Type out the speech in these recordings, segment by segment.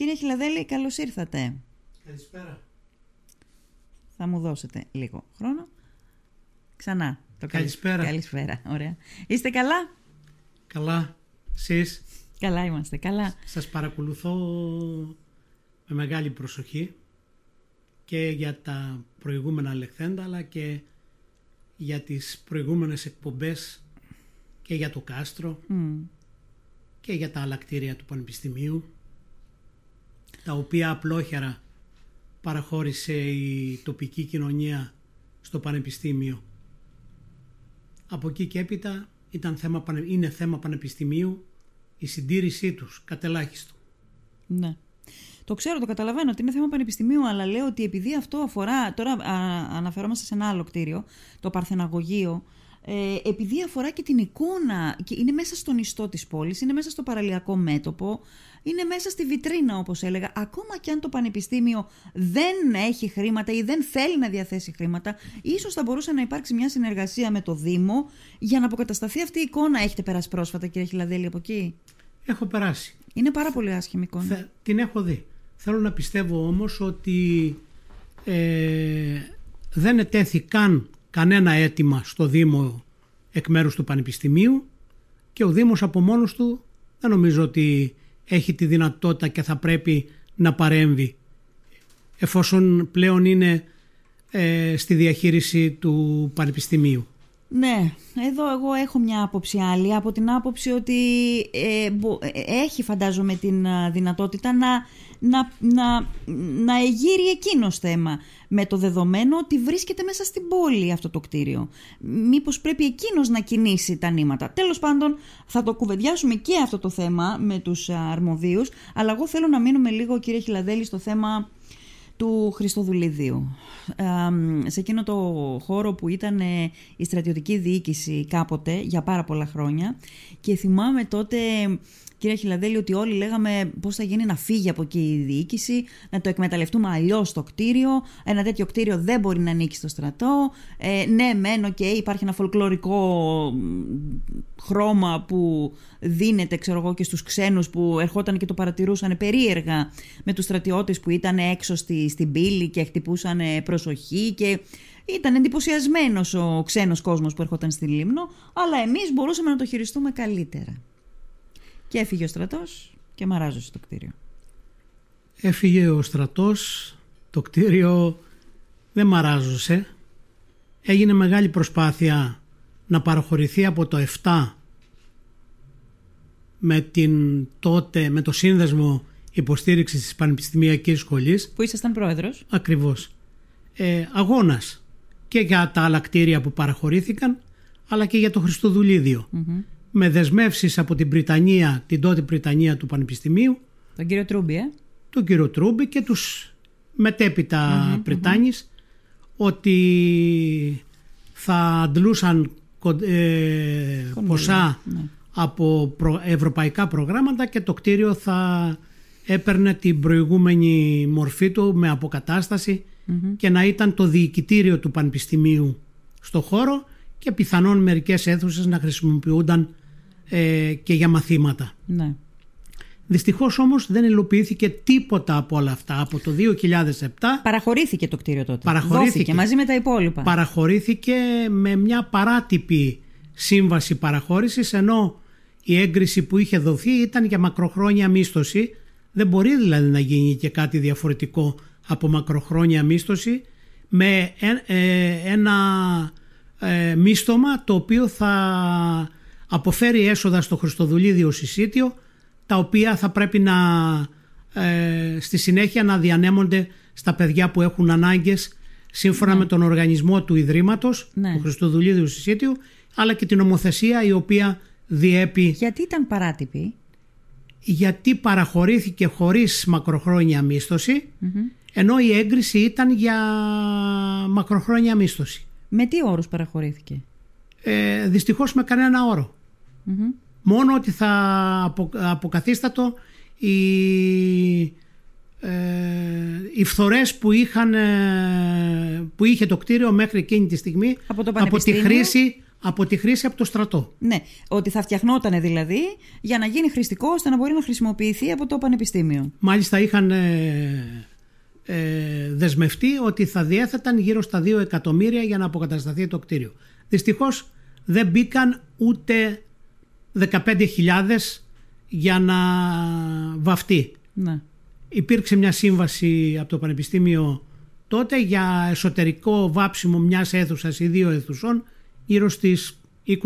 Κύριε Χιλαδέλη, καλώς ήρθατε. Καλησπέρα. Θα μου δώσετε λίγο χρόνο. Ξανά. Το Καλησπέρα. Καλησπέρα. Ωραία. Είστε καλά; Καλά. Εσείς; Καλά είμαστε. Καλά. Σας παρακολουθώ με μεγάλη προσοχή και για τα προηγούμενα λεχθέντα αλλά και για τις προηγούμενες εκπομπές και για το κάστρο και για τα άλλα κτίρια του Πανεπιστημίου τα οποία απλόχερα παραχώρησε η τοπική κοινωνία στο Πανεπιστήμιο. Από εκεί και έπειτα ήταν θέμα, είναι θέμα Πανεπιστημίου η συντήρησή τους, κατελάχιστο. Ναι. Το ξέρω, το καταλαβαίνω ότι είναι θέμα πανεπιστημίου, αλλά λέω ότι επειδή αυτό αφορά. Τώρα αναφερόμαστε σε ένα άλλο κτίριο, το Παρθεναγωγείο. Ε, επειδή αφορά και την εικόνα, και είναι μέσα στον ιστό της πόλης, είναι μέσα στο παραλιακό μέτωπο, είναι μέσα στη βιτρίνα όπως έλεγα. Ακόμα και αν το πανεπιστήμιο δεν έχει χρήματα ή δεν θέλει να διαθέσει χρήματα, ίσως θα μπορούσε να υπάρξει μια συνεργασία με το Δήμο για να αποκατασταθεί αυτή η εικόνα. Έχετε περάσει πρόσφατα κύριε Χιλαδέλη από εκεί; Έχω περάσει. Είναι πάρα πολύ άσχημη εικόνα. την έχω δει. Θέλω να πιστεύω όμως ότι ε, δεν ετέθη καν κανένα αίτημα στο Δήμο εκ μέρους του Πανεπιστημίου και ο Δήμος από μόνος του δεν νομίζω ότι έχει τη δυνατότητα και θα πρέπει να παρέμβει εφόσον πλέον είναι ε, στη διαχείριση του Πανεπιστημίου. Ναι, εδώ εγώ έχω μια άποψη άλλη, από την άποψη ότι ε, ε, έχει φαντάζομαι την δυνατότητα να, να, να, να εγείρει εκείνος θέμα με το δεδομένο ότι βρίσκεται μέσα στην πόλη αυτό το κτίριο. Μήπως πρέπει εκείνος να κινήσει τα νήματα. Τέλος πάντων θα το κουβεντιάσουμε και αυτό το θέμα με τους αρμοδίους, αλλά εγώ θέλω να μείνουμε λίγο κύριε Χιλαδέλη στο θέμα του Χριστοδουλίδιου. σε εκείνο το χώρο που ήταν ε, η στρατιωτική διοίκηση κάποτε για πάρα πολλά χρόνια και θυμάμαι τότε Κύριε Χιλαδέλη, ότι όλοι λέγαμε πώς θα γίνει να φύγει από εκεί η διοίκηση, να το εκμεταλλευτούμε αλλιώς το κτίριο. Ένα τέτοιο κτίριο δεν μπορεί να ανήκει στο στρατό. Ε, ναι, μένω και υπάρχει ένα φολκλωρικό χρώμα που δίνεται, ξέρω εγώ, και στους ξένους που ερχόταν και το παρατηρούσαν περίεργα με τους στρατιώτες που ήταν έξω στη, στην πύλη και χτυπούσαν προσοχή και ήταν εντυπωσιασμένος ο ξένος κόσμος που ερχόταν στη Λίμνο, αλλά εμείς μπορούσαμε να το χειριστούμε καλύτερα. Και έφυγε ο στρατός και μαράζωσε το κτίριο. Έφυγε ο στρατός, το κτίριο δεν μαράζωσε. Έγινε μεγάλη προσπάθεια να παραχωρηθεί από το 7 με, την, τότε, με το σύνδεσμο υποστήριξης της Πανεπιστημιακής Σχολής. Που ήσασταν πρόεδρος. Ακριβώς. Ε, αγώνας και για τα άλλα κτίρια που παραχωρήθηκαν αλλά και για το χριστοδουλιδιο με δεσμεύσεις από την Πριτανία, την τότε Πριτανία του Πανεπιστημίου. Τον κύριο Τρούμπι, ε; Τον κύριο Τρούμπι και τους μετέπειτα mm ότι θα αντλούσαν ε, ποσά ναι. από ευρωπαϊκά προγράμματα και το κτίριο θα έπαιρνε την προηγούμενη μορφή του με αποκατασταση και να ήταν το διοικητήριο του Πανεπιστημίου στο χώρο και πιθανόν μερικές αίθουσες να χρησιμοποιούνταν ε, και για μαθήματα. Ναι. Δυστυχώς όμως δεν υλοποιήθηκε τίποτα από όλα αυτά. Από το 2007... Παραχωρήθηκε το κτίριο τότε. Παραχωρήθηκε. μαζί με τα υπόλοιπα. Παραχωρήθηκε με μια παράτυπη σύμβαση παραχώρησης ενώ η έγκριση που είχε δοθεί ήταν για μακροχρόνια μίσθωση. Δεν μπορεί δηλαδή να γίνει και κάτι διαφορετικό από μακροχρόνια μίσθωση με ε, ένα ε, μίσθωμα το οποίο θα αποφέρει έσοδα στο Χριστοδουλίδιο Συσίτιο τα οποία θα πρέπει να ε, στη συνέχεια να διανέμονται στα παιδιά που έχουν ανάγκες σύμφωνα ναι. με τον οργανισμό του Ιδρύματος ναι. του Χριστοδουλίδιου Συσίτιου αλλά και την νομοθεσία η οποία διέπει... Γιατί ήταν παράτυπη; Γιατί παραχωρήθηκε χωρίς μακροχρόνια ενώ η έγκριση ήταν για μακροχρόνια μίσθωση. Με τι όρους παραχωρήθηκε; Ε, δυστυχώς με κανένα όρο. Μόνο ότι θα αποκαθίστατο οι, ε, οι φθορές που, είχαν, ε, που είχε το κτίριο μέχρι εκείνη τη στιγμή από, από τη χρήση από τη χρήση από το στρατό. Ναι, ότι θα φτιαχνόταν δηλαδή για να γίνει χρηστικό ώστε να μπορεί να χρησιμοποιηθεί από το Πανεπιστήμιο. Μάλιστα είχαν ε, ε, δεσμευτεί ότι θα διέθεταν γύρω στα 2 εκατομμύρια για να αποκατασταθεί το κτίριο. Δυστυχώς δεν μπήκαν ούτε 15.000 για να βαφτεί. Ναι. Υπήρξε μια σύμβαση από το Πανεπιστήμιο τότε για εσωτερικό βάψιμο μιας αίθουσας ή δύο αίθουσων γύρω στις 20-25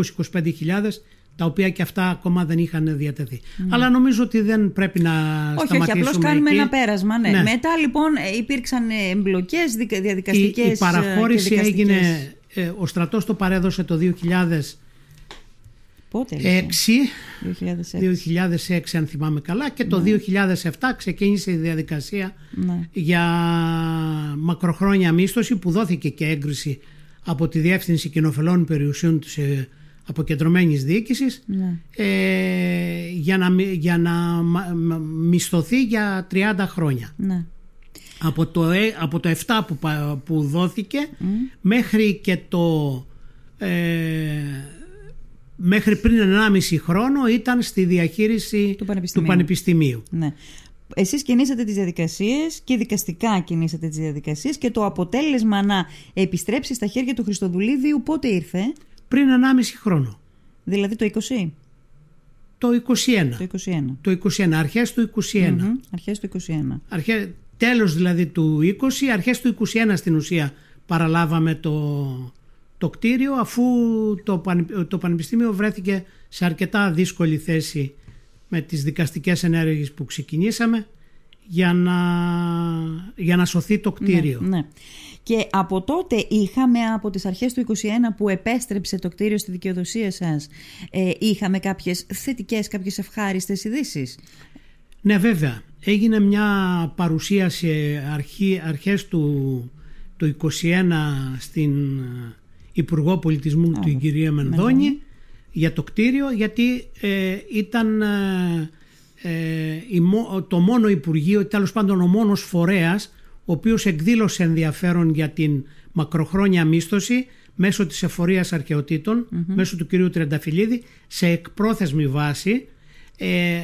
τα οποία και αυτά ακόμα δεν είχαν διατεθεί. Ναι. Αλλά νομίζω ότι δεν πρέπει να όχι, σταματήσουμε Όχι, απλώς κάνουμε ένα πέρασμα. Ναι. ναι. Μετά λοιπόν υπήρξαν εμπλοκές διαδικαστικές Η, η παραχώρηση έγινε, ε, ο στρατός το παρέδωσε το 2000 Πότε, 6, 2006. 2006 αν θυμάμαι καλά και το 2007 ναι. ξεκίνησε η διαδικασία ναι. για μακροχρόνια μίσθωση που δόθηκε και έγκριση από τη Διεύθυνση Κοινοφελών Περιουσιών της ε, Αποκεντρωμένης Διοίκησης ναι. ε, για, να, για να μισθωθεί για 30 χρόνια. Ναι. Από, το, ε, από το 7 που, που δόθηκε μέχρι και το μέχρι πριν 1,5 χρόνο ήταν στη διαχείριση του Πανεπιστημίου. Του πανεπιστημίου. Ναι. Εσείς κινήσατε τις διαδικασίες και δικαστικά κινήσατε τις διαδικασίες και το αποτέλεσμα να επιστρέψει στα χέρια του Χριστοδουλίδιου πότε ήρθε; Πριν 1,5 χρόνο. Δηλαδή το 20? Το 21. Το 21. Το 21, αρχές του 21. mm αρχές του 21. Αρχές, τέλος δηλαδή του 20, αρχές του 21 στην ουσία παραλάβαμε το, το κτίριο αφού το, το Πανεπιστήμιο βρέθηκε σε αρκετά δύσκολη θέση με τις δικαστικές ενέργειες που ξεκινήσαμε για να, για να σωθεί το κτίριο. Ναι, ναι. Και από τότε είχαμε από τις αρχές του 21 που επέστρεψε το κτίριο στη δικαιοδοσία σας ε, είχαμε κάποιες θετικές, κάποιες ευχάριστες ειδήσεις; Ναι βέβαια. Έγινε μια παρουσίαση αρχή, αρχές του, του 21 στην Υπουργό Πολιτισμού του την κυρία Μενδώνη για το κτίριο γιατί ε, ήταν ε, ε το μόνο Υπουργείο, τέλος πάντων ο μόνος φορέας ο οποίος εκδήλωσε ενδιαφέρον για την μακροχρόνια μίσθωση μέσω της εφορίας μέσω του κυρίου Τρενταφυλλίδη σε εκπρόθεσμη βάση. Ε,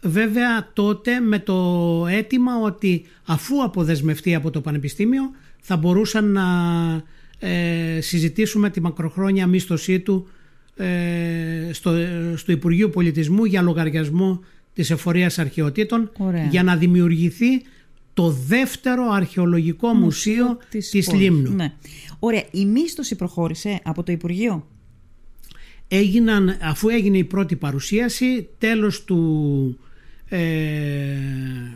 βέβαια τότε με το αίτημα ότι αφού αποδεσμευτεί από το Πανεπιστήμιο θα μπορούσαν να ε, συζητήσουμε τη μακροχρόνια μίσθωσή του ε, στο, στο Υπουργείο Πολιτισμού για λογαριασμό της εφορίας αρχαιοτήτων για να δημιουργηθεί το δεύτερο αρχαιολογικό μουσείο, της, της Λίμνου. Ναι. Ωραία. Η μίσθωση προχώρησε από το Υπουργείο; Έγιναν, αφού έγινε η πρώτη παρουσίαση, τέλος του ε,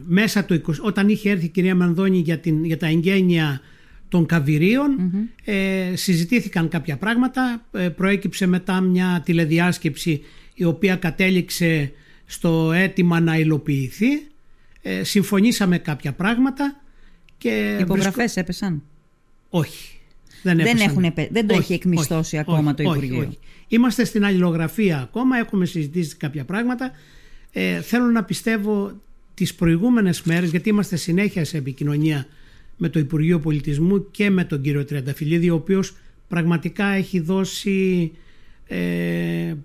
μέσα του όταν είχε έρθει η κυρία Μανδώνη για, την, για τα εγγένεια των καβυριων ε, συζητήθηκαν κάποια πράγματα. Ε, προέκυψε μετά μια τηλεδιάσκεψη η οποία κατέληξε στο αίτημα να υλοποιηθεί. Ε, συμφωνήσαμε κάποια πράγματα και υπογραφές έπεσαν; Όχι. Δεν, δεν, έχουν, δεν το έχει εκμισθώσει ακόμα το Υπουργείο. όχι, είμαστε στην αλληλογραφία ακόμα έχουμε συζητήσει κάποια πράγματα. Ε, θέλω να πιστεύω τις προηγούμενες μέρες γιατί είμαστε συνέχεια σε επικοινωνία με το Υπουργείο Πολιτισμού και με τον κύριο Τριανταφυλλίδη ο οποίος πραγματικά έχει δώσει ε, ε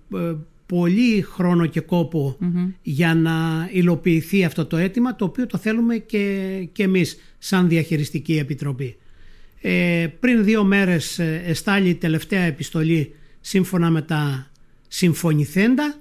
πολύ χρόνο και κοπο για να υλοποιηθεί αυτό το αίτημα το οποίο το θέλουμε και, και εμείς σαν Διαχειριστική Επιτροπή. Ε, πριν δύο μέρες ε, εστάλει η τελευταία επιστολή σύμφωνα με τα συμφωνηθέντα ε,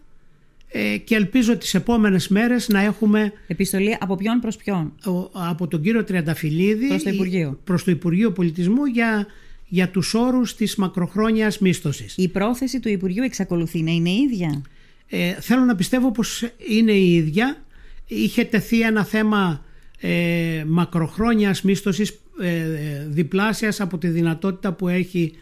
και ελπίζω τις επόμενες μέρες να έχουμε... Επιστολή από ποιον προς ποιον; Από τον κύριο Τριανταφυλλίδη προς το Υπουργείο, προς το Υπουργείο Πολιτισμού για, για τους όρους της μακροχρόνιας μίσθωσης. Η πρόθεση του Υπουργείου εξακολουθεί να είναι ίδια; Ε, θέλω να πιστεύω πως είναι η ίδια. Είχε τεθεί ένα θέμα ε, μακροχρόνιας μίσθωσης ε, διπλάσιας από τη δυνατότητα που έχει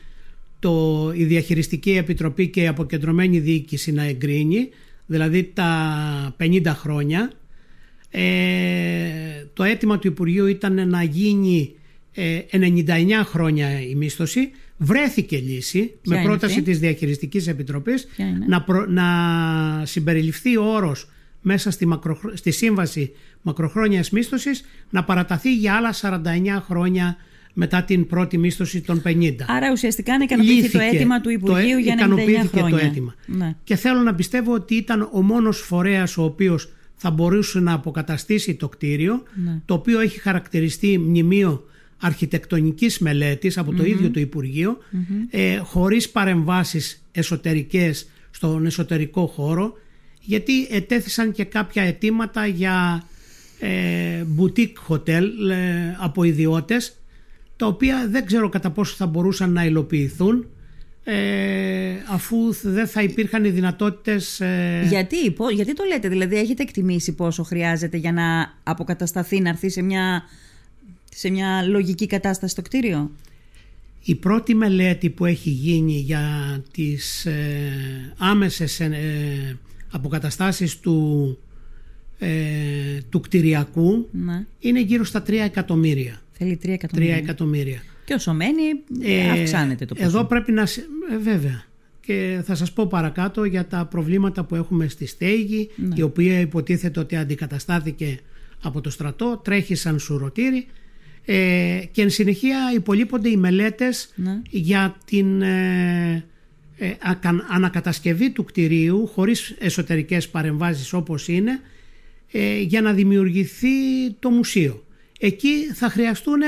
το, η Διαχειριστική Επιτροπή και η Αποκεντρωμένη Διοίκηση να εγκρίνει δηλαδή τα 50 χρόνια. Ε, το αίτημα του Υπουργείου ήταν να γίνει 99 ε, χρόνια η μίσθωση. Βρέθηκε λύση με πρόταση της Διαχειριστικής Επιτροπής να, να συμπεριληφθεί ο όρος μέσα στη, στη σύμβαση μακροχρόνιας μίσθωσης να παραταθεί για άλλα 49 χρόνια μετά την πρώτη μίσθωση των 50. Άρα ουσιαστικά να ικανοποιηθεί το αίτημα του Υπουργείου το, για 99 ικανοποιήθηκε χρόνια. το αίτημα. Ναι. Και θέλω να πιστεύω ότι ήταν ο μόνος φορέας ο οποίος θα μπορούσε να αποκαταστήσει το κτίριο, Ναι. το οποίο έχει χαρακτηριστεί μνημείο αρχιτεκτονικής μελέτης από το ίδιο το Υπουργείο, ε, χωρίς παρεμβάσεις εσωτερικές στον εσωτερικό χώρο, γιατί ετέθησαν και κάποια αιτήματα για ε, boutique hotel ε, από ιδιώτες, τα οποία δεν ξέρω κατά πόσο θα μπορούσαν να υλοποιηθούν, ε, αφού δεν θα υπήρχαν οι δυνατότητες... ε, Γιατί, πώς- γιατί το λέτε, δηλαδή έχετε εκτιμήσει πόσο χρειάζεται για να αποκατασταθεί, να έρθει σε μια, σε μια λογική κατάσταση το κτίριο; Η πρώτη μελέτη που έχει γίνει για τις ε, άμεσες ε, αποκαταστάσεις του, ε, του κτηριακού Ναι. είναι γύρω στα 3 εκατομμύρια. Θέλει 3 3 εκατομμύρια. εκατομμύρια. Και όσο μένει, Ε, αυξάνεται το ποσό. Εδώ πρέπει να... σε- ε, βέβαια. Και θα σας πω παρακάτω για τα προβλήματα που έχουμε στη Στέγη, Ναι. η οποία υποτίθεται ότι αντικαταστάθηκε από το στρατό, τρέχει σαν σουρωτήρι ε, και εν συνεχεία υπολείπονται οι μελέτες Ναι. για την ε, ε, ακα- ανακατασκευή του κτηρίου χωρίς εσωτερικές παρεμβάσεις όπως είναι ε, για να δημιουργηθεί το μουσείο. Εκεί θα χρειαστούν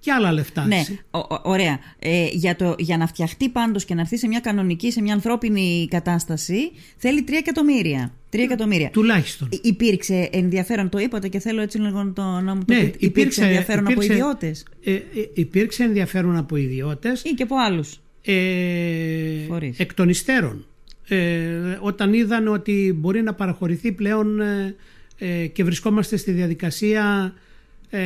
και άλλα λεφτά. Ναι, ο- ο- ωραία. Ε, για, το, για να φτιαχτεί πάντως και να έρθει σε μια κανονική, σε μια ανθρώπινη κατάσταση, θέλει 3 εκατομμύρια. 3 εκατομμύρια. Τουλάχιστον. Υ- Υπήρξε ενδιαφέρον, το είπατε και θέλω έτσι λίγο το, να μου το Ναι, πείτε. Υπήρξε ενδιαφέρον υπήρξε- από ιδιώτες Ε, ε, υπήρξε ενδιαφέρον από ιδιώτες ή και από άλλους. ε, Φορείς. εκ των υστέρων. Ε, όταν είδαν ότι μπορεί να παραχωρηθεί πλέον ε, ε, και βρισκόμαστε στη διαδικασία ε,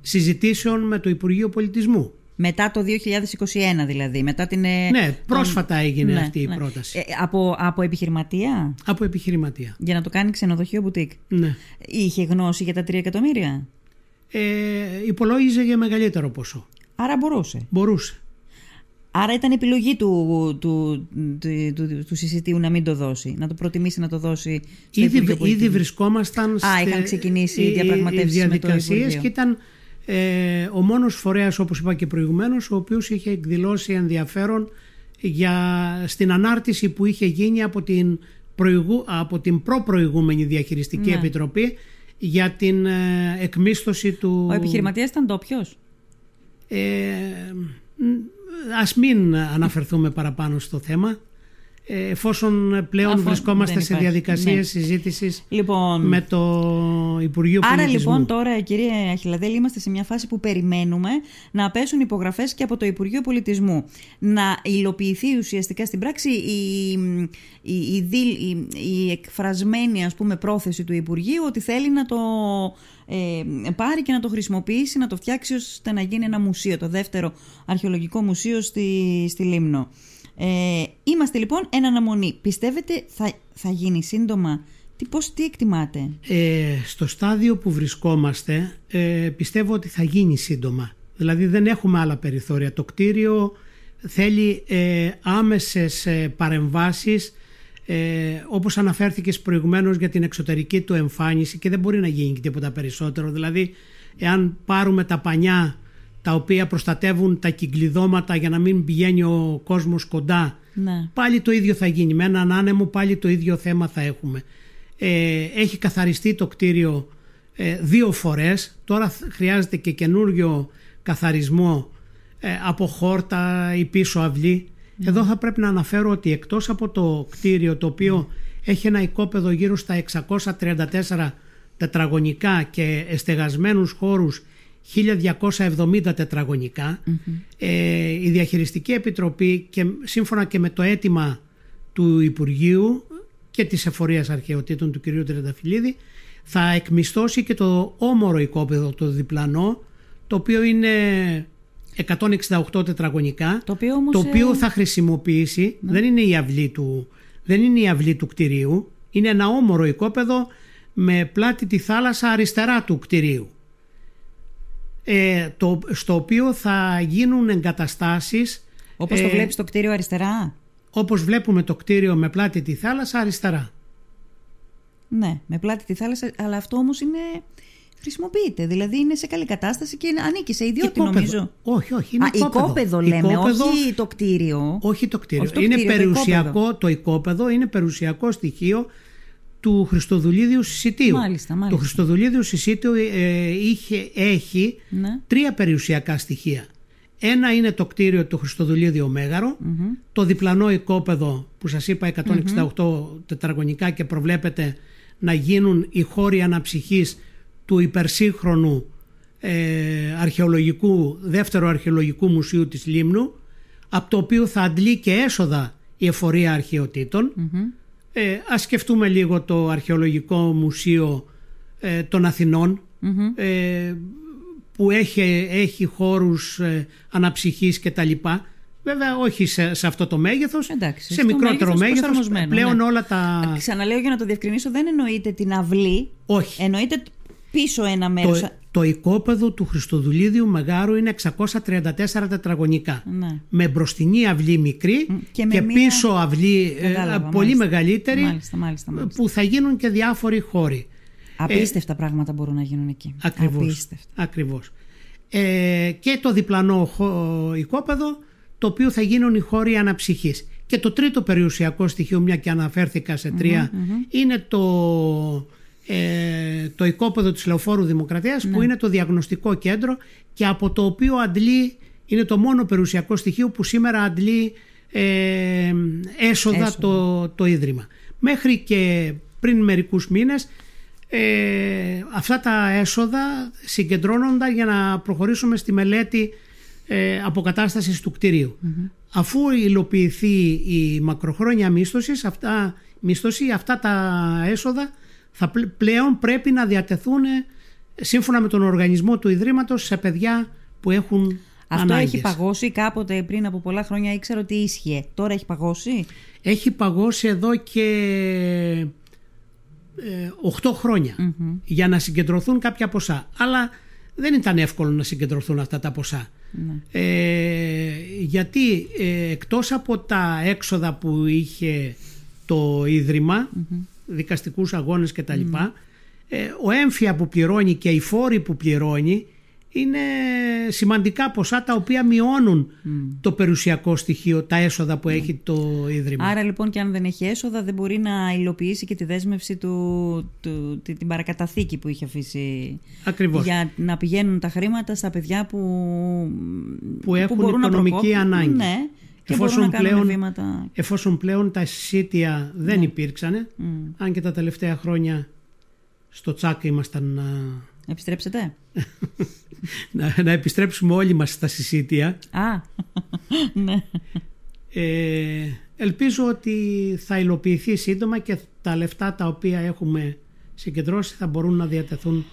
συζητήσεων με το Υπουργείο Πολιτισμού. Μετά το 2021 δηλαδή, μετά την... ε, Ναι, τον- πρόσφατα έγινε Ναι, αυτή η ναι. πρόταση. Ε, από, από επιχειρηματία; Από επιχειρηματία. για να το κάνει ξενοδοχείο μπουτίκ. Ναι. Είχε γνώση για τα 3 εκατομμύρια; Ε, υπολόγιζε για μεγαλύτερο ποσό. Άρα μπορούσε. Μπορούσε. Άρα ήταν επιλογή του, του, του, του, του συζητήου να μην το δώσει, να το προτιμήσει να το δώσει στο Ήδη, Υπουργείο ήδη Πολιτισμού. βρισκόμασταν είχαν ξεκινήσει οι οι- οι διαπραγματεύσεις με το διαδικασίες Υπουργείο. και ήταν ε, ο μόνος φορέας όπως είπα και προηγουμένως ο οποίος είχε εκδηλώσει ενδιαφέρον για, στην ανάρτηση που είχε γίνει από την, προηγου, από την προπροηγούμενη διαχειριστική Ναι. επιτροπή για την ε, εκμίσθωση του... Ο επιχειρηματίας ήταν ντόπιος. Ε, μ, ας μην αναφερθούμε παραπάνω στο θέμα ε, εφόσον πλέον Αφού βρισκόμαστε δεν σε υπάρχει. διαδικασίες Ναι. συζήτησης Λοιπόν, με το Υπουργείο Άρα Πολιτισμού. λοιπόν τώρα κύριε Αχιλαδέλη είμαστε σε μια φάση που περιμένουμε να πέσουν υπογραφές και από το Υπουργείο Πολιτισμού. Να υλοποιηθεί ουσιαστικά στην πράξη η, η, η, δήλ- η, η εκφρασμένη ας πούμε πρόθεση του Υπουργείου ότι θέλει να το ε, πάρει και να το χρησιμοποιήσει, να το φτιάξει ώστε να γίνει ένα μουσείο, το δεύτερο αρχαιολογικό μουσείο στη, στη Λίμνο. Ε, είμαστε λοιπόν εν αναμονή. Πιστεύετε θα, θα γίνει σύντομα; Τι, πώς, τι εκτιμάτε; Ε, στο στάδιο που βρισκόμαστε ε, πιστεύω ότι θα γίνει σύντομα. Δηλαδή δεν έχουμε άλλα περιθώρια. Το κτίριο θέλει ε, άμεσες ε, παρεμβάσεις ε, όπως αναφέρθηκες προηγουμένως για την εξωτερική του εμφάνιση και δεν μπορεί να γίνει και τίποτα περισσότερο. Δηλαδή εάν πάρουμε τα πανιά τα οποία προστατεύουν τα κυκλειδώματα για να μην πηγαίνει ο κόσμος κοντά Ναι. πάλι το ίδιο θα γίνει. Με έναν άνεμο πάλι το ίδιο θέμα θα έχουμε. Ε, έχει καθαριστεί το κτίριο ε, δύο φορές. Τώρα θ- χρειάζεται και καινούριο καθαρισμό ε, από χόρτα ή πίσω αυλή. Εδώ θα πρέπει να αναφέρω ότι εκτός από το κτίριο το οποίο έχει ένα οικόπεδο γύρω στα 634 τετραγωνικά και εστεγασμένους χώρους 1270 τετραγωνικα ε, η Διαχειριστική Επιτροπή και σύμφωνα και με το αίτημα του Υπουργείου και της Εφορίας Αρχαιοτήτων του κ. Τρενταφυλλίδη θα εκμισθώσει και το όμορο οικόπεδο το διπλανό το οποίο είναι 168 τετραγωνικά Το οποίο όμως, το οποίο ε, θα χρησιμοποιήσει δεν είναι η αυλή του δεν είναι η αυλή του κτηρίου είναι ένα όμορο οικόπεδο με πλάτη τη θάλασσα αριστερά του κτηρίου ε, το, στο οποίο θα γίνουν εγκαταστάσεις Όπως το βλέπεις το κτίριο αριστερά; όπως βλέπουμε το κτίριο με πλάτη τη θάλασσα αριστερά. Ναι, με πλάτη τη θάλασσα, αλλά αυτό όμως είναι χρησιμοποιείται. Δηλαδή είναι σε καλή κατάσταση και είναι- ανήκει σε ιδιότητα Οικόπεδο. νομίζω. Όχι, όχι, είναι Α, οικόπεδο. οικόπεδο λέμε, Οικόπεδο- όχι το κτίριο. Όχι το κτίριο. Όχι το είναι κτίριο, το περιουσιακό, οικόπεδο. το οικόπεδο είναι περιουσιακό στοιχείο του Χριστοδουλίδιου Συσιτίου. Μάλιστα, μάλιστα. Το Χριστοδουλίδιου Συσίτιου ε, είχε, έχει Ναι. τρία περιουσιακά στοιχεία. Ένα είναι το κτίριο του Χριστοδουλίδιο Μέγαρο, το διπλανό οικόπεδο που σας είπα 168 τετραγωνικά και προβλέπεται να γίνουν οι χώροι αναψυχής του υπερσύγχρονου ε, αρχαιολογικού, δεύτερου αρχαιολογικού μουσείου της Λίμνου από το οποίο θα αντλεί και έσοδα η εφορία αρχαιοτήτων. Ε, ας σκεφτούμε λίγο το αρχαιολογικό μουσείο ε, των αθηνων ε, που έχει, έχει χώρους ε, αναψυχής και τα λοιπά. Βέβαια όχι σε, σε αυτό το μέγεθος, Εντάξει, σε στο μικρότερο μέγεθος μέγεθος. προσαρμοσμένο, Πλέον ναι. όλα τα... Ξαναλέω για να το διευκρινίσω, δεν εννοείται την αυλή. Όχι. Εννοείται πίσω ένα μέρος. Το, το οικόπεδο του Χριστοδουλίδιου Μεγάρου είναι 634 τετραγωνικά. Ναι. Με μπροστινή αυλή μικρή και και, με μία- πίσω αυλή ε, Κατάλαβα, πολύ μάλιστα. μεγαλύτερη Μάλιστα, μάλιστα, μάλιστα. που θα γίνουν και διάφοροι χώροι. Απίστευτα πράγματα μπορούν να γίνουν εκεί. Ακριβώς. Απίστευτα. Ακριβώς. Ε, και το διπλανό χω- οικόπεδο το οποίο θα γίνουν οι χώροι αναψυχής. Και το τρίτο περιουσιακό στοιχείο, μια και αναφέρθηκα σε τρια είναι το, ε, το οικόπεδο της Λεωφόρου Δημοκρατίας Ναι. που είναι το διαγνωστικό κέντρο και από το οποίο αντλεί, είναι το μόνο περιουσιακό στοιχείο που σήμερα αντλεί ε, έσοδα, Έσοδα. Το, το Ίδρυμα. Μέχρι και πριν μερικούς μήνες ε, αυτά τα έσοδα συγκεντρώνονταν για να προχωρήσουμε στη μελέτη ε, αποκατάστασης του κτιριου Αφού υλοποιηθεί η μακροχρόνια μίσθωσης, αυτά, μίσθωση, αυτά τα έσοδα θα πλε- πλέον πρέπει να διατεθούν ε, σύμφωνα με τον οργανισμό του Ιδρύματος σε παιδιά που έχουν Αυτό ανάγκες. έχει παγώσει κάποτε πριν από πολλά χρόνια ήξερα ότι ίσχυε. Τώρα έχει παγώσει; Έχει παγώσει εδώ και ε, 8 χρονια για να συγκεντρωθούν κάποια ποσά. Αλλά δεν ήταν εύκολο να συγκεντρωθούν αυτά τα ποσά. Ε, γιατί ε, εκτός από τα έξοδα που είχε το ιδρυμα δικαστικούς αγώνες και τα λοιπά, ε, ο έμφυα που πληρώνει και οι φόροι που πληρώνει είναι σημαντικά ποσά τα οποία μειώνουν το περιουσιακό στοιχείο, τα έσοδα που έχει το Ίδρυμα. Άρα λοιπόν και αν δεν έχει έσοδα δεν μπορεί να υλοποιήσει και τη δέσμευση του, του, τη- την παρακαταθήκη που είχε αφήσει Ακριβώς. για να πηγαίνουν τα χρήματα στα παιδιά που, Που έχουν μπορούν να οικονομική προκόπτουν. ανάγκη. Ναι, και Εφόσον μπορούν να κάνουν πλέον- βήματα. Εφόσον πλέον τα συσίτια δεν υπήρξανε, αν και τα τελευταία χρόνια στο τσάκ ήμασταν να, Επιστρέψετε; να, να επιστρέψουμε όλοι μας στα συσίτια. Α, ναι. Ε, ελπίζω ότι θα υλοποιηθεί σύντομα και τα λεφτά τα οποία έχουμε συγκεντρώσει θα μπορούν να διατεθούν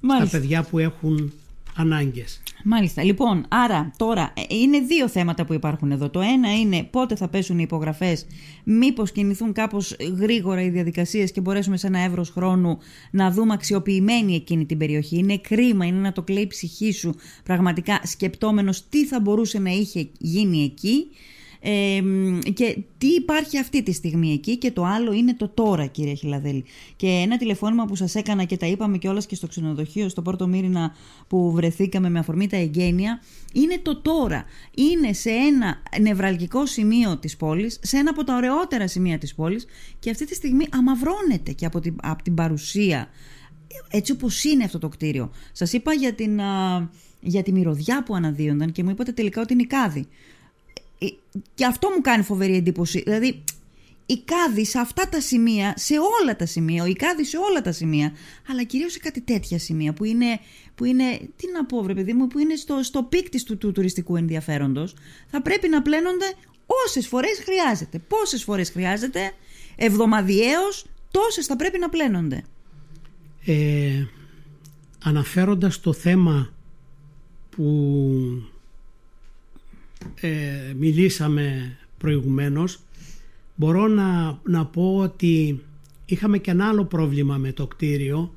Μάλιστα. στα παιδιά που έχουν ανάγκες. Μάλιστα. Λοιπόν, άρα τώρα ε, είναι δύο θέματα που υπάρχουν εδώ. Το ένα είναι πότε θα πέσουν οι υπογραφές, μήπως κινηθούν κάπως γρήγορα οι διαδικασίες και μπορέσουμε σε ένα εύρος χρόνου να δούμε αξιοποιημένη εκείνη την περιοχή. Είναι κρίμα, είναι να το κλαίει η ψυχή σου πραγματικά σκεπτόμενος τι θα μπορούσε να είχε γίνει εκεί. Ε, μ, και τι υπάρχει αυτή τη στιγμή εκεί και το άλλο είναι το τώρα κύριε Χιλαδέλη και ένα τηλεφώνημα που σας έκανα και τα είπαμε και και στο ξενοδοχείο στο Πόρτο Μύρινα που βρεθήκαμε με αφορμή τα εγγένεια είναι το τώρα είναι σε ένα νευραλγικό σημείο της πόλης σε ένα από τα ωραιότερα σημεία της πόλης και αυτή τη στιγμή αμαυρώνεται και από την, από την παρουσία έτσι όπως είναι αυτό το κτίριο. Σας είπα για, την, α, για τη μυρωδιά που αναδύονταν και μου είπατε τελικά ότι είναι οι κάδοι. Ε, Και αυτό μου κάνει φοβερή εντύπωση. Δηλαδή, οι κάδοι σε αυτά τα σημεία, σε όλα τα σημεία, οι κάδοι σε όλα τα σημεία, αλλά κυρίως σε κάτι τέτοια σημεία που είναι, που είναι τι να πω βρε παιδί μου, που είναι στο, στο peak της του, του τουριστικού ενδιαφέροντος, θα πρέπει να πλένονται όσες φορές χρειάζεται. Πόσες φορές χρειάζεται, εβδομαδιαίως, τόσες θα πρέπει να πλένονται. Ε, αναφέροντας το θέμα που ε, μιλήσαμε προηγουμένως. Μπορώ να, να πω ότι είχαμε και ένα άλλο πρόβλημα με το κτίριο.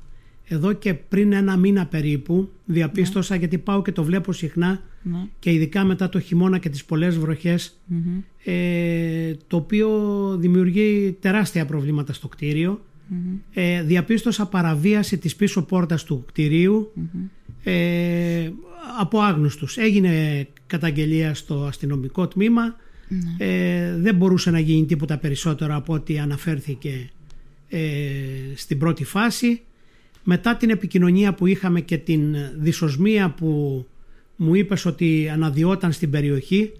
Εδώ και πριν ένα μήνα περίπου διαπίστωσα γιατί πάω και το βλέπω συχνά Ναι. και ειδικά μετά το χειμώνα και τις πολλές βροχές, ε, το οποίο δημιουργεί τεράστια προβλήματα στο κτίριο. Ε, διαπίστωσα παραβίαση της πίσω πόρτας του κτηρίου ε, από άγνωστους. Έγινε καταγγελία στο αστυνομικό τμήμα. Ε, δεν μπορούσε να γίνει τίποτα περισσότερο από ό,τι αναφέρθηκε ε, στην πρώτη φάση. Μετά την επικοινωνία που είχαμε και την δυσοσμία που μου είπες ότι αναδιόταν στην περιοχή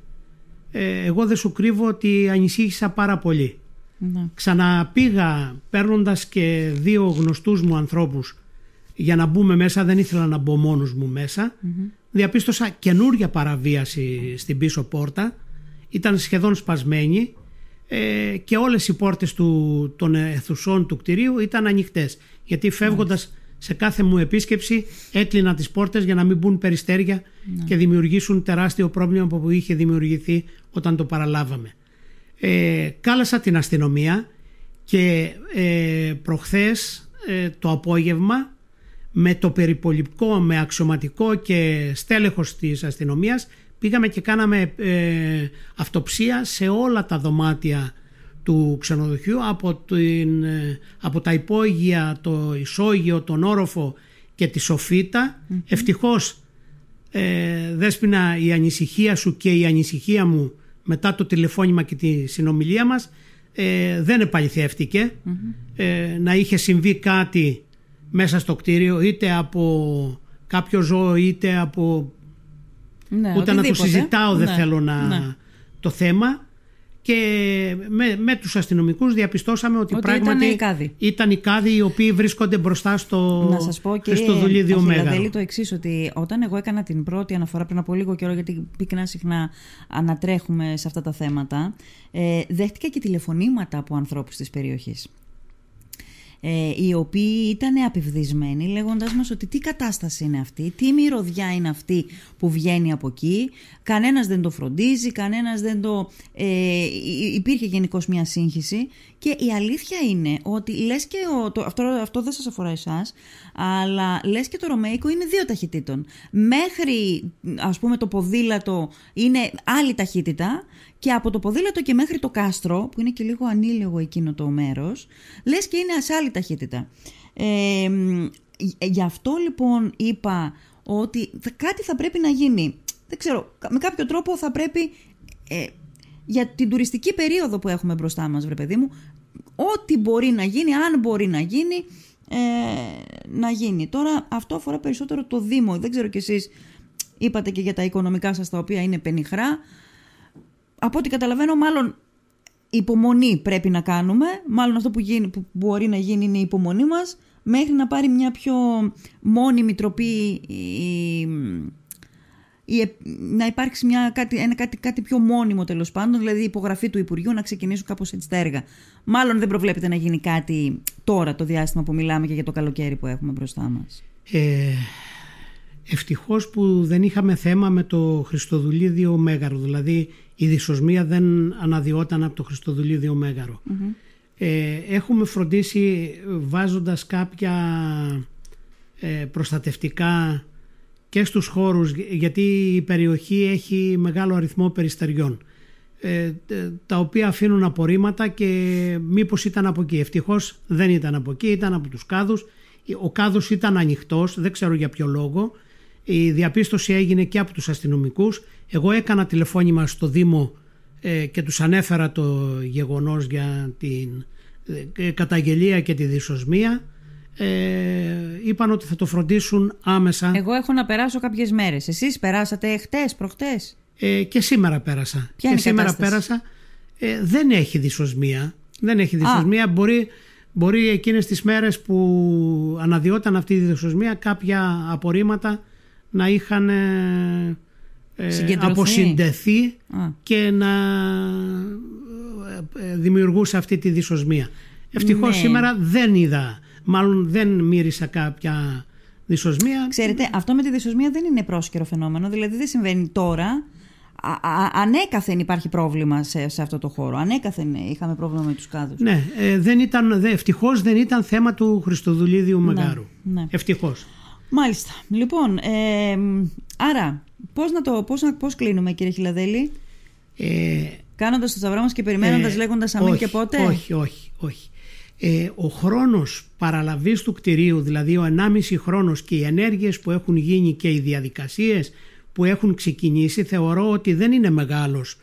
ε, εγώ δεν σου κρύβω ότι ανησύχησα πάρα πολύ. Ναι. Ξαναπήγα παίρνοντας και δύο γνωστούς μου ανθρώπους για να μπούμε μέσα, δεν ήθελα να μπω μόνος μου μέσα. Διαπίστωσα καινούρια παραβίαση στην πίσω πόρτα, ήταν σχεδόν σπασμένη ε, και όλες οι πόρτες του, των αιθουσών του κτηρίου ήταν ανοιχτές. Γιατί φεύγοντας σε κάθε μου επίσκεψη έκλεινα τις πόρτες για να μην μπουν περιστέρια ναι. και δημιουργήσουν τεράστιο πρόβλημα που είχε δημιουργηθεί όταν το παραλάβαμε. Ε, κάλασα την αστυνομία και ε, προχθές ε, το απόγευμα με το περιπολικό, με αξιωματικό και στέλεχος της αστυνομίας πήγαμε και κάναμε ε, αυτοψία σε όλα τα δωμάτια του ξενοδοχείου από, την, ε, από τα υπόγεια, το ισόγειο, τον όροφο και τη σοφίτα. Mm-hmm. Ευτυχώς ε, Δέσποινα η ανησυχία σου και η ανησυχία μου μετά το τηλεφώνημα και τη συνομιλία μας ε, δεν επαληθεύτηκε ε, να είχε συμβεί κάτι μέσα στο κτίριο είτε από κάποιο ζώο είτε από ναι, ούτε να το συζητάω δεν ναι, θέλω να ναι. το θέμα και με, με τους αστυνομικούς διαπιστώσαμε ότι, πράγματι ήταν οι, κάδοι. ήταν οι κάδοι οι οποίοι βρίσκονται μπροστά στο Να σας πω κύριε Μέγαρο. το εξής ότι όταν εγώ έκανα την πρώτη αναφορά πριν από λίγο καιρό γιατί πυκνά συχνά ανατρέχουμε σε αυτά τα θέματα ε, δέχτηκα και τηλεφωνήματα από ανθρώπους της περιοχής ε, οι οποίοι ήταν απευδισμένοι λέγοντας μας ότι τι κατάσταση είναι αυτή, τι μυρωδιά είναι αυτή που βγαίνει από εκεί, κανένας δεν το φροντίζει, κανένας δεν το... Ε, υπήρχε γενικώς μια σύγχυση και η αλήθεια είναι ότι λες και ο, το, αυτό, αυτό δεν σας αφορά εσάς, αλλά λες και το Ρωμαϊκό είναι δύο ταχυτήτων. Μέχρι ας πούμε το ποδήλατο είναι άλλη ταχύτητα και από το ποδήλατο και μέχρι το κάστρο, που είναι και λίγο ανήλεγο εκείνο το μέρος, λες και είναι σε άλλη ταχύτητα. Ε, γι' αυτό λοιπόν είπα ότι κάτι θα πρέπει να γίνει. Δεν ξέρω, με κάποιο τρόπο θα πρέπει ε, για την τουριστική περίοδο που έχουμε μπροστά μας, βρε παιδί μου, ό,τι μπορεί να γίνει, αν μπορεί να γίνει, ε, να γίνει. Τώρα αυτό αφορά περισσότερο το Δήμο. Δεν ξέρω κι εσείς είπατε και για τα οικονομικά σας τα οποία είναι πενιχρά από ό,τι καταλαβαίνω μάλλον υπομονή πρέπει να κάνουμε. Μάλλον αυτό που, γίνει, που μπορεί να γίνει είναι η υπομονή μας μέχρι να πάρει μια πιο μόνιμη τροπή η, η, να υπάρξει μια, κάτι, ένα, κάτι, κάτι πιο μόνιμο τέλος πάντων, δηλαδή η υπογραφή του Υπουργείου να ξεκινήσουν κάπως έτσι τα έργα. Μάλλον δεν προβλέπεται να γίνει κάτι τώρα το διάστημα που μιλάμε και για το καλοκαίρι που έχουμε μπροστά μας. Ε, ευτυχώς που δεν είχαμε θέμα με το Χριστοδουλίδιο Μέγαρο, δηλαδή η δυσοσμία δεν αναδιόταν από το Χριστοδουλίδιο Ε, έχουμε φροντίσει βάζοντας κάποια ε, προστατευτικά και στους χώρους γιατί η περιοχή έχει μεγάλο αριθμό περιστεριών ε, τα οποία αφήνουν απορρίμματα και μήπως ήταν από εκεί. Ευτυχώς δεν ήταν από εκεί, ήταν από τους κάδους. Ο κάδος ήταν ανοιχτός, δεν ξέρω για ποιο λόγο η διαπίστωση έγινε και από τους αστυνομικούς. Εγώ έκανα τηλεφώνημα στο Δήμο ε, και τους ανέφερα το γεγονός για την ε, καταγγελία και τη δυσοσμία. Ε, είπαν ότι θα το φροντίσουν άμεσα. Εγώ έχω να περάσω κάποιες μέρες. Εσείς περάσατε χτες, προχτές; Ε, και σήμερα πέρασα. Ποια και σήμερα κατάσταση; πέρασα. Ε, δεν έχει δυσοσμία. Δεν έχει δυσοσμία. Μπορεί, μπορεί εκείνες τις μέρες που αναδιόταν αυτή η δυσοσμία κάποια απορρίμματα να είχαν ε, ε αποσυντεθεί και να ε, δημιουργούσε αυτή τη δυσοσμία. Ευτυχώς ναι. σήμερα δεν είδα, μάλλον δεν μύρισα κάποια δυσοσμία. Ξέρετε, αυτό με τη δυσοσμία δεν είναι πρόσκαιρο φαινόμενο, δηλαδή δεν συμβαίνει τώρα. Α, ανέκαθεν υπάρχει πρόβλημα σε, σε αυτό το χώρο. Ανέκαθεν είχαμε πρόβλημα με τους κάδους. Ναι, ε, δεν ήταν, ευτυχώς δεν ήταν θέμα του Χριστοδουλίδιου ναι, Μεγάρου. Ναι. Ευτυχώς. Μάλιστα. Λοιπόν, ε, άρα, πώς, να το, πώς, πώς κλείνουμε κύριε Χιλαδέλη; Ε, Κάνοντας το σταυρό μας και περιμένοντας ε, λέγοντας αμήν και πότε; Όχι, όχι, όχι. ε, ο χρόνος παραλαβής του κτηρίου, δηλαδή ο 1,5 χρόνος και οι ενέργειες που έχουν γίνει και οι διαδικασίες που έχουν ξεκινήσει θεωρώ ότι δεν είναι μεγάλος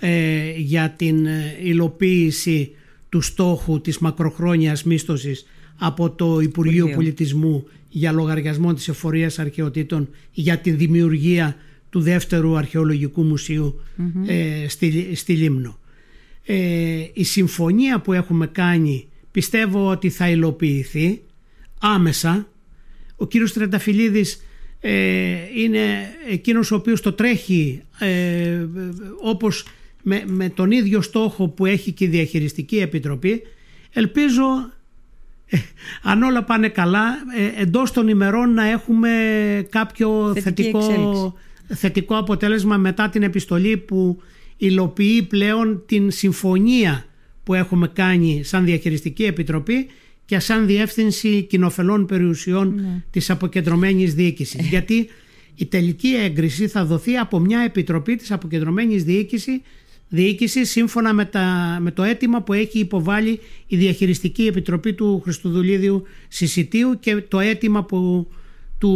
ε, για την ε, υλοποίηση του στόχου της μακροχρόνιας μίσθωσης από το Υπουργείο Πολιτισμού για λογαριασμό της εφορίας αρχαιοτήτων για τη δημιουργία του δεύτερου αρχαιολογικού ε, στη, στη Λίμνο. Ε, η συμφωνία που έχουμε κάνει πιστεύω ότι θα υλοποιηθεί άμεσα. Ο κύριος Τρενταφυλλίδης ε, είναι εκείνος ο οποίος το τρέχει ε, όπως με, με τον ίδιο στόχο που έχει και η Διαχειριστική Επιτροπή. Ελπίζω ε, αν όλα πάνε καλά ε, εντός των ημερών να έχουμε κάποιο θετικό, θετικό αποτέλεσμα μετά την επιστολή που υλοποιεί πλέον την συμφωνία που έχουμε κάνει σαν Διαχειριστική Επιτροπή και σαν Διεύθυνση Κοινοφελών Περιουσιών ναι. της Αποκεντρωμένης Διοίκησης. Ε. Γιατί η τελική έγκριση θα δοθεί από μια Επιτροπή της Αποκεντρωμένης Διοίκησης διοίκηση σύμφωνα με, τα, με το αίτημα που έχει υποβάλει η Διαχειριστική Επιτροπή του Χριστοδουλίδιου Συσιτίου και το αίτημα που, του,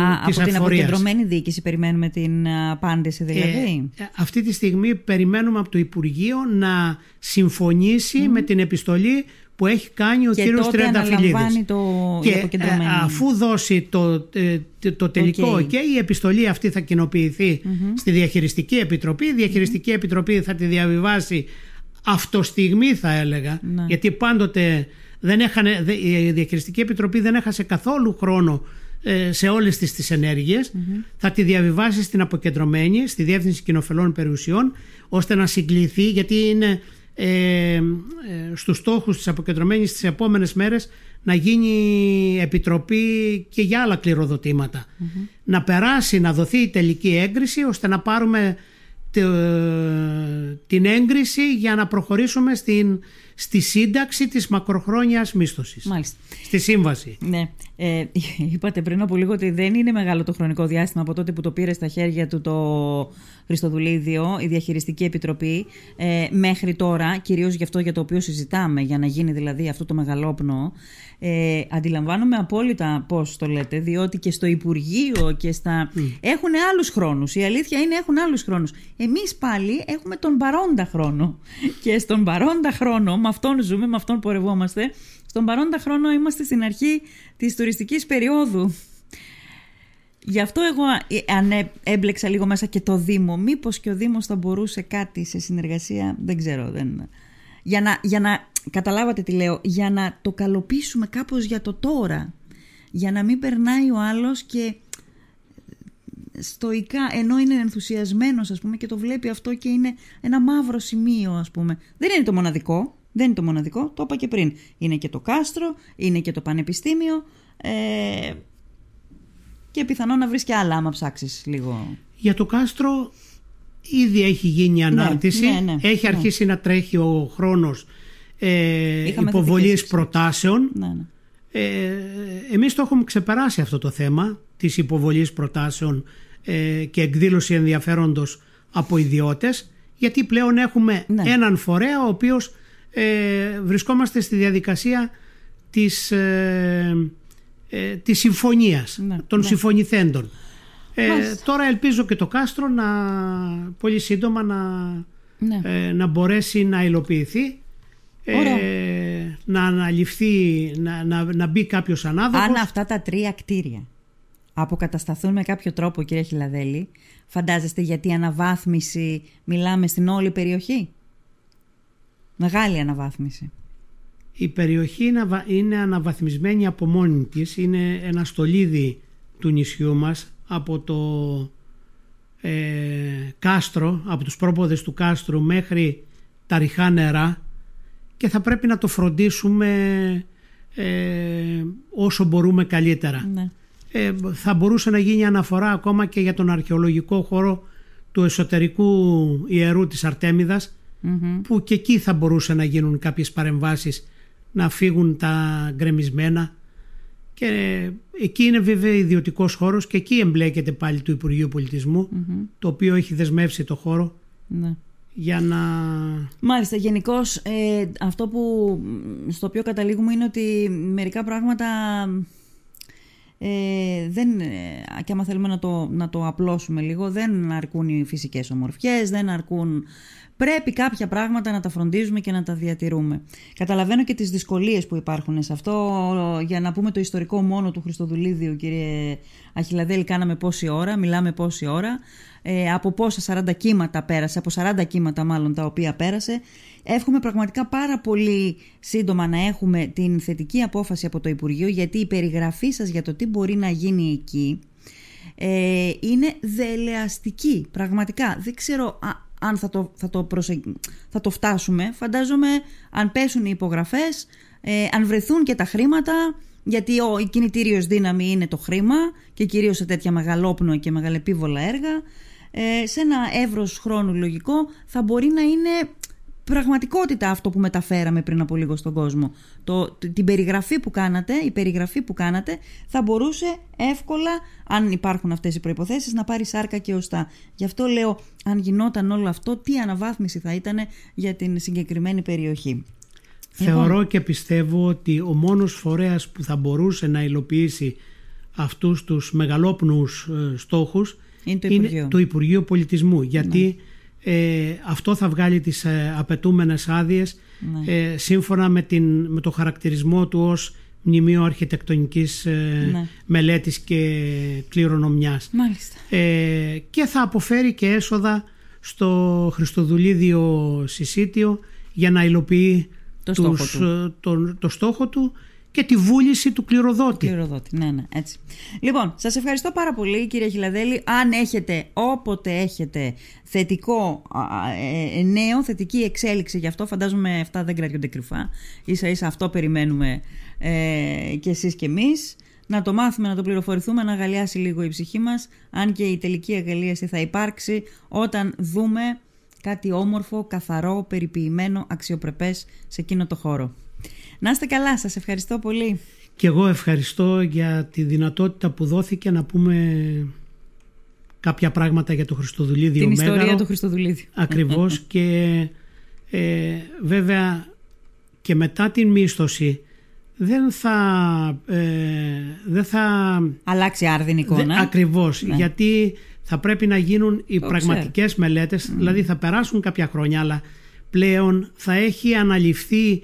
Α, της από την αποκεντρωμένη διοίκηση περιμένουμε την απάντηση δηλαδή; Ε, αυτή τη στιγμή περιμένουμε από το Υπουργείο να συμφωνήσει με την επιστολή που έχει κάνει ο και κύριος Τριανταφυλλίδης. Το, και ε, αφού δώσει το, ε, το τελικό okay. και η επιστολή αυτή θα κοινοποιηθεί στη Διαχειριστική Επιτροπή. Η Διαχειριστική Επιτροπή θα τη διαβιβάσει αυτοστιγμή θα έλεγα ναι. γιατί πάντοτε δεν έχανε, η Διαχειριστική Επιτροπή δεν έχασε καθόλου χρόνο ε, σε όλες τις, τις ενεργειες θα τη διαβιβάσει στην αποκεντρωμένη στη Διεύθυνση Κοινοφελών Περιουσιών ώστε να συγκληθεί γιατί είναι ε, ε, στους στόχους της αποκεντρωμένης τις επόμενες μέρες να γίνει επιτροπή και για άλλα Να περάσει, να δοθεί η τελική έγκριση ώστε να πάρουμε την έγκριση για να προχωρήσουμε στην, στη σύνταξη της μακροχρόνιας μίσθωσης. Μάλιστα. Στη σύμβαση. Ναι. Ε, είπατε πριν από λίγο ότι δεν είναι μεγάλο το χρονικό διάστημα από τότε που το πήρε στα χέρια του το Χριστοδουλίδιο, η Διαχειριστική Επιτροπή, ε, μέχρι τώρα, κυρίως για αυτό για το οποίο συζητάμε, για να γίνει δηλαδή αυτό το μεγαλόπνο, ε, αντιλαμβάνομαι απόλυτα πώς το λέτε, διότι και στο Υπουργείο και στα... Mm. έχουν άλλους χρόνους. Η αλήθεια είναι έχουν άλλους χρόνους. Εμείς πάλι έχουμε τον παρόντα χρόνο. Και στον παρόντα χρόνο, με αυτόν ζούμε, με αυτόν πορευόμαστε, στον παρόντα χρόνο είμαστε στην αρχή της τουριστικής περίοδου. Γι' αυτό εγώ ε, αν έμπλεξα λίγο μέσα και το Δήμο, μήπως και ο Δήμος θα μπορούσε κάτι σε συνεργασία, δεν ξέρω, δεν... Για να, για να καταλάβατε τι λέω, για να το καλοποιήσουμε κάπως για το τώρα. Για να μην περνάει ο άλλος και στοικά, ενώ είναι ενθουσιασμένος ας πούμε και το βλέπει αυτό και είναι ένα μαύρο σημείο ας πούμε. Δεν είναι το μοναδικό, δεν είναι το μοναδικό, το είπα και πριν. Είναι και το κάστρο, είναι και το πανεπιστήμιο ε, και πιθανό να βρεις και άλλα άμα ψάξεις λίγο. Για το κάστρο ήδη έχει γίνει ναι, ανάρτηση, ναι, ναι, έχει αρχίσει να τρέχει ο χρόνος ε, υποβολής προτάσεων. Ναι, ναι. Ε, εμείς το έχουμε ξεπεράσει αυτό το θέμα της υποβολής προτάσεων ε, και εκδήλωση ενδιαφέροντος από ιδιώτες γιατί πλέον έχουμε ναι. έναν φορέα ο οποίος ε, βρισκόμαστε στη διαδικασία της, ε, ε της συμφωνίας ναι, των ναι. συμφωνηθέντων. Ε, τώρα ελπίζω και το κάστρο να πολύ σύντομα να, ναι. να μπορέσει να υλοποιηθεί ε, να αναλυφθεί, να, να, να μπει κάποιος ανάδοχος. Αν αυτά τα τρία κτίρια αποκατασταθούν με κάποιο τρόπο κύριε Χιλαδέλη, φαντάζεστε γιατί αναβάθμιση μιλάμε στην όλη περιοχή; Μεγάλη αναβάθμιση. Η περιοχή είναι αναβαθμισμένη από μόνη της. Είναι ένα στολίδι του νησιού μας από το ε, κάστρο, από τους πρόποδες του κάστρου μέχρι τα ριχά νερά και θα πρέπει να το φροντίσουμε ε, όσο μπορούμε καλύτερα. Ναι. Ε, θα μπορούσε να γίνει αναφορά ακόμα και για τον αρχαιολογικό χώρο του εσωτερικού ιερού της αρτεμιδας που και εκεί θα μπορούσε να γίνουν κάποιες παρεμβάσεις να φύγουν τα γκρεμισμένα. Και εκεί είναι βέβαια ιδιωτικός χώρος και εκεί εμπλέκεται πάλι το Υπουργείο το οποίο έχει δεσμεύσει το χώρο ναι. για να... Μάλιστα, γενικώς ε, αυτό που στο οποίο καταλήγουμε είναι ότι μερικά πράγματα ε, δεν, ε, και άμα θέλουμε να το, να το απλώσουμε λίγο, δεν αρκούν οι φυσικές ομορφιές, δεν αρκούν... Πρέπει κάποια πράγματα να τα φροντίζουμε και να τα διατηρούμε. Καταλαβαίνω και τις δυσκολίες που υπάρχουν σε αυτό. Για να πούμε το ιστορικό μόνο του Χριστοδουλίδιου, κύριε Αχιλαδέλη, κάναμε πόση ώρα, μιλάμε πόση ώρα. Ε, από πόσα 40 κύματα πέρασε, από 40 κύματα μάλλον τα οποία πέρασε. Εύχομαι πραγματικά πάρα πολύ σύντομα να έχουμε την θετική απόφαση από το Υπουργείο γιατί η περιγραφή σας για το τι μπορεί να γίνει εκεί ε, είναι δελεαστική πραγματικά. Δεν ξέρω αν θα το, θα, το θα το φτάσουμε. Φαντάζομαι αν πέσουν οι υπογραφές, ε, αν βρεθούν και τα χρήματα γιατί ο, η κινητήριος δύναμη είναι το χρήμα και κυρίως σε τέτοια μεγαλόπνοα και μεγαλεπίβολα έργα ε, σε ένα εύρος χρόνου λογικό θα μπορεί να είναι πραγματικότητα αυτό που μεταφέραμε πριν από λίγο στον κόσμο. Το, την περιγραφή που κάνατε, η περιγραφή που κάνατε θα μπορούσε εύκολα, αν υπάρχουν αυτές οι προϋποθέσεις, να πάρει σάρκα και οστά. Γι' αυτό λέω, αν γινόταν όλο αυτό, τι αναβάθμιση θα ήταν για την συγκεκριμένη περιοχή. Θεωρώ και πιστεύω ότι ο μόνος φορέας που θα μπορούσε να υλοποιήσει αυτούς τους μεγαλόπνους ε, στόχους είναι το Υπουργείο, το Υπουργείο Πολιτισμού. Γιατί ναι. ε, αυτό θα βγάλει τις ε, απαιτούμενες άδειες ναι. ε, σύμφωνα με, την, με το χαρακτηρισμό του ως μνημείο αρχιτεκτονικής ε, ναι. μελέτης και κληρονομιάς. Ε, και θα αποφέρει και έσοδα στο Χριστοδουλίδιο Συσίτιο για να υλοποιεί το, τους, στόχο του. το στόχο του και τη βούληση του κληροδότη. Κληροδότη, ναι, ναι, έτσι. Λοιπόν, σας ευχαριστώ πάρα πολύ κύριε Χιλαδέλη. Αν έχετε, όποτε έχετε θετικό ε, νέο, θετική εξέλιξη γι' αυτό, φαντάζομαι αυτά δεν κρατιούνται κρυφά. Ίσα ίσα αυτό περιμένουμε ε, και εσείς και εμείς. Να το μάθουμε, να το πληροφορηθούμε, να αγαλιάσει λίγο η ψυχή μας, αν και η τελική αγαλίαση θα υπάρξει όταν δούμε κάτι όμορφο, καθαρό, περιποιημένο, αξιοπρεπές σε εκείνο το χώρο. Να είστε καλά, σας ευχαριστώ πολύ. Και εγώ ευχαριστώ για τη δυνατότητα που δόθηκε να πούμε κάποια πράγματα για το Χριστοδουλίδιο Την ιστορία του Χριστοδουλίδιου. Ακριβώς και ε, βέβαια και μετά την μίσθωση δεν θα, ε, δεν θα αλλάξει άρδιν εικόνα. ακριβώς, ναι. γιατί θα πρέπει να γίνουν οι Το πραγματικές μελέτες, δηλαδή θα περάσουν κάποια χρόνια, αλλά πλέον θα έχει αναλυφθεί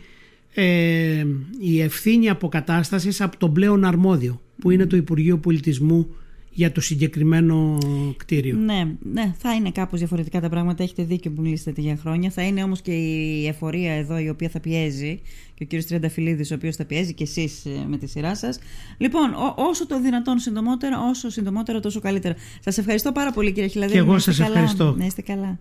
ε, η ευθύνη αποκατάστασης από τον πλέον αρμόδιο που είναι το Υπουργείο Πολιτισμού για το συγκεκριμένο κτίριο. Ναι, ναι, θα είναι κάπως διαφορετικά τα πράγματα. Έχετε δίκιο που μιλήσατε για χρόνια. Θα είναι όμως και η εφορία εδώ η οποία θα πιέζει και ο κύριος Τριανταφυλλίδης ο οποίος θα πιέζει και εσείς ε, με τη σειρά σας. Λοιπόν, όσο το δυνατόν συντομότερα, όσο συντομότερα τόσο καλύτερα. Σας ευχαριστώ πάρα πολύ κύριε Χιλαδέλη. Και εγώ σας ευχαριστώ. Να είστε καλά.